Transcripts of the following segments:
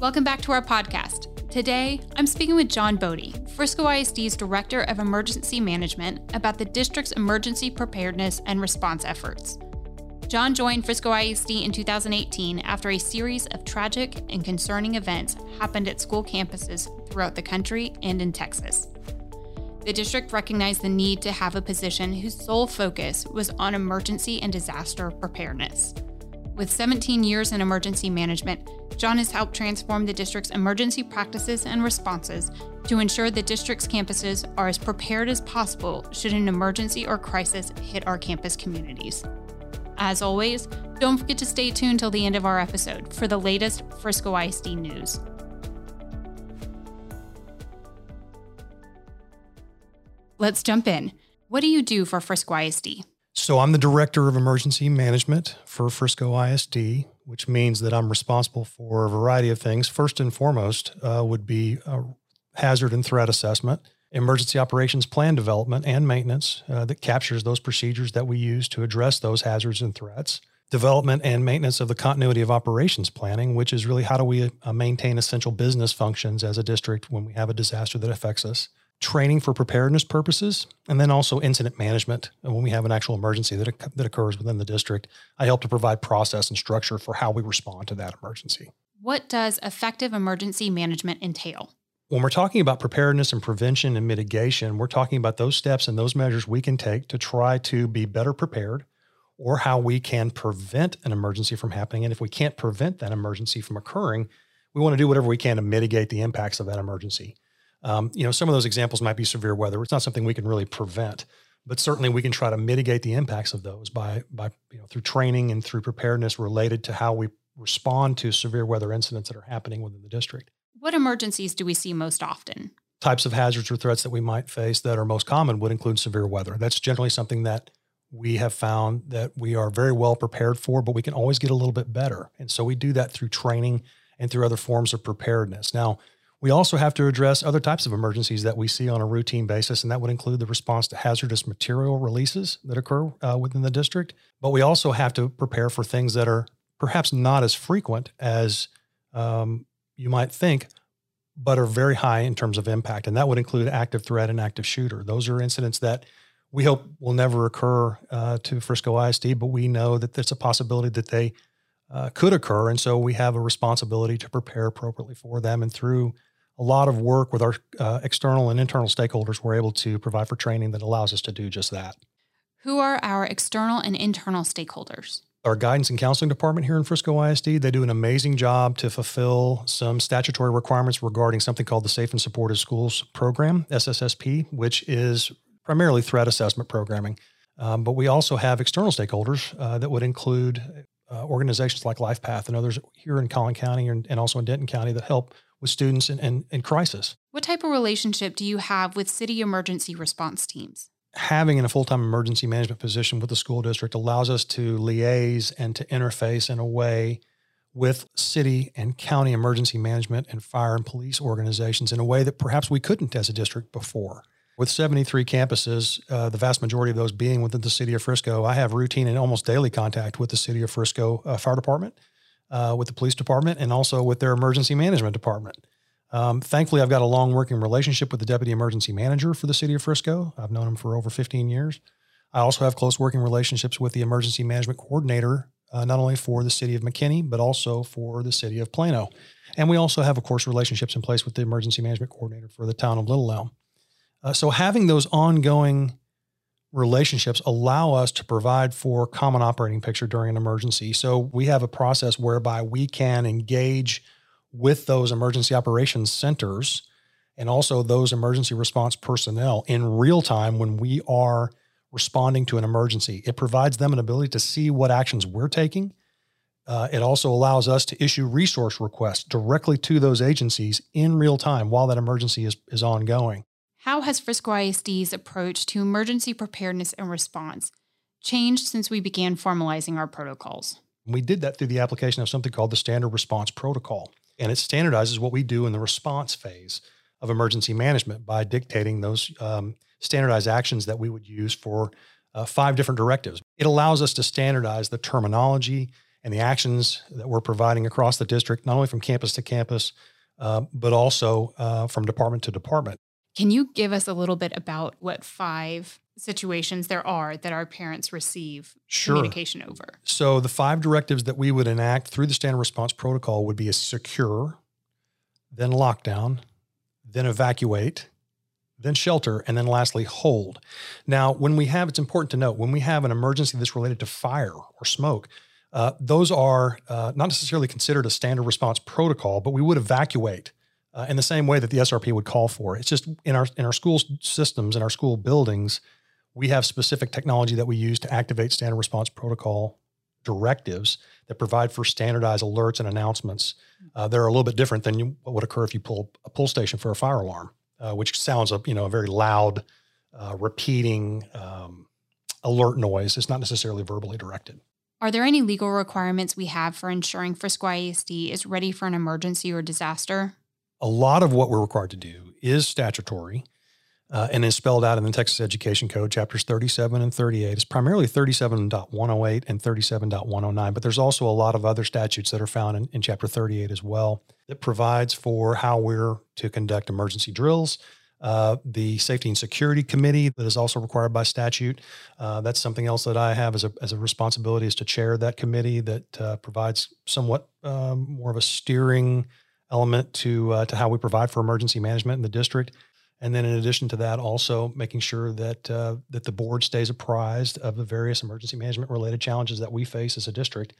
Welcome back to our podcast. Today, I'm speaking with Jon Bodie, Frisco ISD's Director of Emergency Management, about the district's emergency preparedness and response efforts. Jon joined Frisco ISD in 2018 after a series of tragic and concerning events happened at school campuses throughout the country and in Texas. The district recognized the need to have a position whose sole focus was on emergency and disaster preparedness. With 17 years in emergency management, Jon has helped transform the district's emergency practices and responses to ensure the district's campuses are as prepared as possible should an emergency or crisis hit our campus communities. As always, don't forget to stay tuned till the end of our episode for the latest Frisco ISD news. Let's jump in. What do you do for Frisco ISD? So I'm the director of emergency management for Frisco ISD, which means that I'm responsible for a variety of things. First and foremost uh, would be hazard and threat assessment, emergency operations plan development and maintenance uh, that captures those procedures that we use to address those hazards and threats. Development and maintenance of the continuity of operations planning, which is really how do we uh, maintain essential business functions as a district when we have a disaster that affects us training for preparedness purposes, and then also incident management. And when we have an actual emergency that, that occurs within the district, I help to provide process and structure for how we respond to that emergency. What does effective emergency management entail? When we're talking about preparedness and prevention and mitigation, we're talking about those steps and those measures we can take to try to be better prepared or how we can prevent an emergency from happening. And if we can't prevent that emergency from occurring, we want to do whatever we can to mitigate the impacts of that emergency. Um, you know, some of those examples might be severe weather. It's not something we can really prevent, but certainly we can try to mitigate the impacts of those by by you know through training and through preparedness related to how we respond to severe weather incidents that are happening within the district. What emergencies do we see most often? Types of hazards or threats that we might face that are most common would include severe weather. That's generally something that we have found that we are very well prepared for, but we can always get a little bit better. And so we do that through training and through other forms of preparedness. Now, we also have to address other types of emergencies that we see on a routine basis, and that would include the response to hazardous material releases that occur uh, within the district. But we also have to prepare for things that are perhaps not as frequent as um, you might think, but are very high in terms of impact. And that would include active threat and active shooter. Those are incidents that we hope will never occur uh, to Frisco ISD, but we know that there's a possibility that they uh, could occur. And so we have a responsibility to prepare appropriately for them. And through a lot of work with our uh, external and internal stakeholders, we're able to provide for training that allows us to do just that. Who are our external and internal stakeholders? Our guidance and counseling department here in Frisco ISD, they do an amazing job to fulfill some statutory requirements regarding something called the Safe and Supportive Schools Program, SSSP, which is primarily threat assessment programming. Um, but we also have external stakeholders uh, that would include uh, organizations like LifePath and others here in Collin County and, and also in Denton County that help with students in, in, in crisis. What type of relationship do you have with city emergency response teams? Having in a full time emergency management position with the school district allows us to liaise and to interface in a way with city and county emergency management and fire and police organizations in a way that perhaps we couldn't as a district before. With 73 campuses, uh, the vast majority of those being within the city of Frisco, I have routine and almost daily contact with the city of Frisco uh, Fire Department uh, with the police department and also with their emergency management department. Um, thankfully, I've got a long working relationship with the deputy emergency manager for the city of Frisco. I've known him for over 15 years. I also have close working relationships with the emergency management coordinator, uh, not only for the city of McKinney, but also for the city of Plano. And we also have, of course, relationships in place with the emergency management coordinator for the town of Little Elm. Uh, so having those ongoing relationships allow us to provide for common operating picture during an emergency. So we have a process whereby we can engage with those emergency operations centers and also those emergency response personnel in real time when we are responding to an emergency. It provides them an ability to see what actions we're taking. Uh, it also allows us to issue resource requests directly to those agencies in real time while that emergency is, is ongoing. How has Frisco ISD's approach to emergency preparedness and response changed since we began formalizing our protocols? We did that through the application of something called the Standard Response Protocol. And it standardizes what we do in the response phase of emergency management by dictating those um, standardized actions that we would use for uh, five different directives. It allows us to standardize the terminology and the actions that we're providing across the district, not only from campus to campus, uh, but also uh, from department to department. Can you give us a little bit about what five situations there are that our parents receive sure. communication over? So, the five directives that we would enact through the standard response protocol would be a secure, then lockdown, then evacuate, then shelter, and then lastly, hold. Now, when we have, it's important to note, when we have an emergency that's related to fire or smoke, uh, those are uh, not necessarily considered a standard response protocol, but we would evacuate uh, in the same way that the SRP would call for. It's just in our in our school systems, in our school buildings, we have specific technology that we use to activate standard response protocol directives that provide for standardized alerts and announcements. Uh, they're a little bit different than you, what would occur if you pull a pull station for a fire alarm uh, which sounds a you know a very loud, uh, repeating um, alert noise. It's not necessarily verbally directed. Are there any legal requirements we have for ensuring Frisco ISD is ready for an emergency or disaster? A lot of what we're required to do is statutory uh, and is spelled out in the Texas Education Code, chapters 37 and 38. It's primarily 37.108 and 37.109, but there's also a lot of other statutes that are found in, in chapter 38 as well that provides for how we're to conduct emergency drills. Uh, the Safety and Security Committee that is also required by statute. Uh, that's something else that I have as a, as a responsibility is to chair that committee that uh, provides somewhat um, more of a steering element to uh, to how we provide for emergency management in the district. And then, in addition to that, also making sure that uh, that the board stays apprised of the various emergency management related challenges that we face as a district,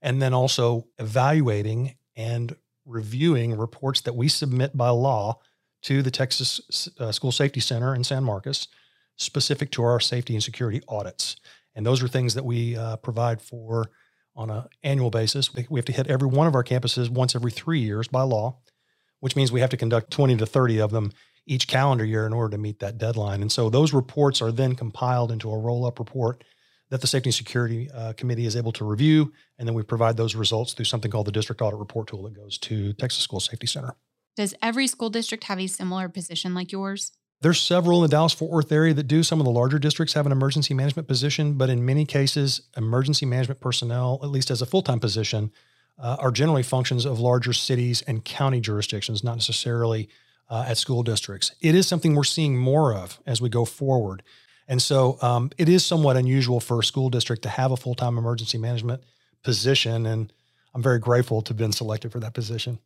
and then also evaluating and reviewing reports that we submit by law to the Texas uh, School Safety Center in San Marcos, specific to our safety and security audits. And those are things that we uh, provide for on an annual basis. We have to hit every one of our campuses once every three years by law, which means we have to conduct 20 to 30 of them each calendar year in order to meet that deadline. And so those reports are then compiled into a roll up report that the Safety and Security uh, Committee is able to review. And then we provide those results through something called the District Audit Report Tool that goes to Texas School Safety Center. Does every school district have a similar position like yours? There's several in the Dallas Fort Worth area that do. Some of the larger districts have an emergency management position, but in many cases, emergency management personnel, at least as a full time position, uh, are generally functions of larger cities and county jurisdictions, not necessarily uh, at school districts. It is something we're seeing more of as we go forward. And so um, it is somewhat unusual for a school district to have a full time emergency management position. And I'm very grateful to have been selected for that position.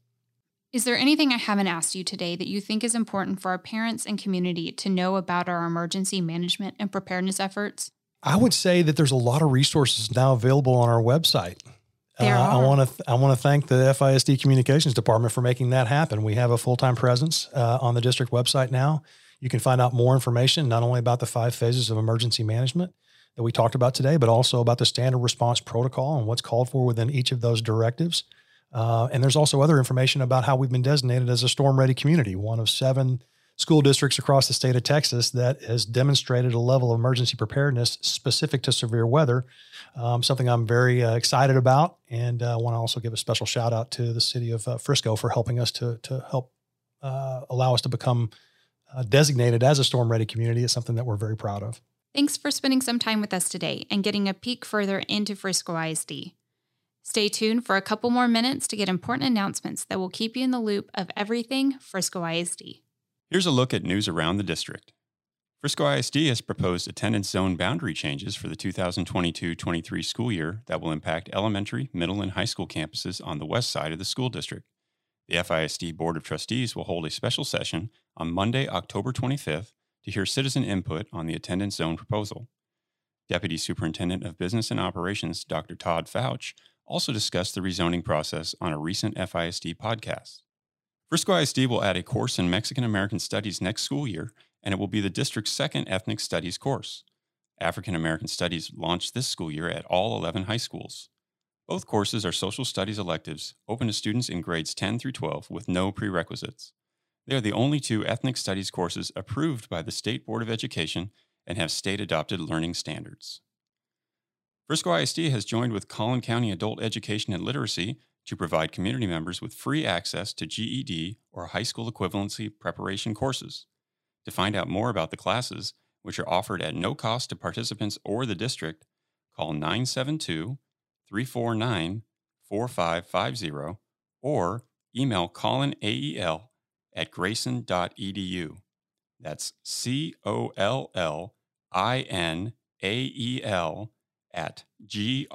Is there anything I haven't asked you today that you think is important for our parents and community to know about our emergency management and preparedness efforts? I would say that there's a lot of resources now available on our website. There uh, I want to th- I want to thank the FISD Communications Department for making that happen. We have a full time presence uh, on the district website now. You can find out more information not only about the five phases of emergency management that we talked about today, but also about the standard response protocol and what's called for within each of those directives. Uh, and there's also other information about how we've been designated as a storm ready community, one of seven school districts across the state of Texas that has demonstrated a level of emergency preparedness specific to severe weather. Um, something I'm very uh, excited about, and I uh, want to also give a special shout out to the city of uh, Frisco for helping us to to help uh, allow us to become uh, designated as a storm ready community. It's something that we're very proud of. Thanks for spending some time with us today and getting a peek further into Frisco ISD. Stay tuned for a couple more minutes to get important announcements that will keep you in the loop of everything Frisco ISD. Here's a look at news around the district. Frisco ISD has proposed attendance zone boundary changes for the 2022 23 school year that will impact elementary, middle, and high school campuses on the west side of the school district. The FISD Board of Trustees will hold a special session on Monday, October 25th to hear citizen input on the attendance zone proposal. Deputy Superintendent of Business and Operations Dr. Todd Fouche also discussed the rezoning process on a recent FISD podcast. Frisco ISD will add a course in Mexican American Studies next school year, and it will be the district's second ethnic studies course. African American Studies launched this school year at all 11 high schools. Both courses are social studies electives open to students in grades 10 through 12 with no prerequisites. They are the only two ethnic studies courses approved by the State Board of Education and have state adopted learning standards. Frisco ISD has joined with Collin County Adult Education and Literacy to provide community members with free access to GED or high school equivalency preparation courses. To find out more about the classes, which are offered at no cost to participants or the district, call 972 349 4550 or email Collin AEL at grayson.edu. That's C O L L I N A E L at G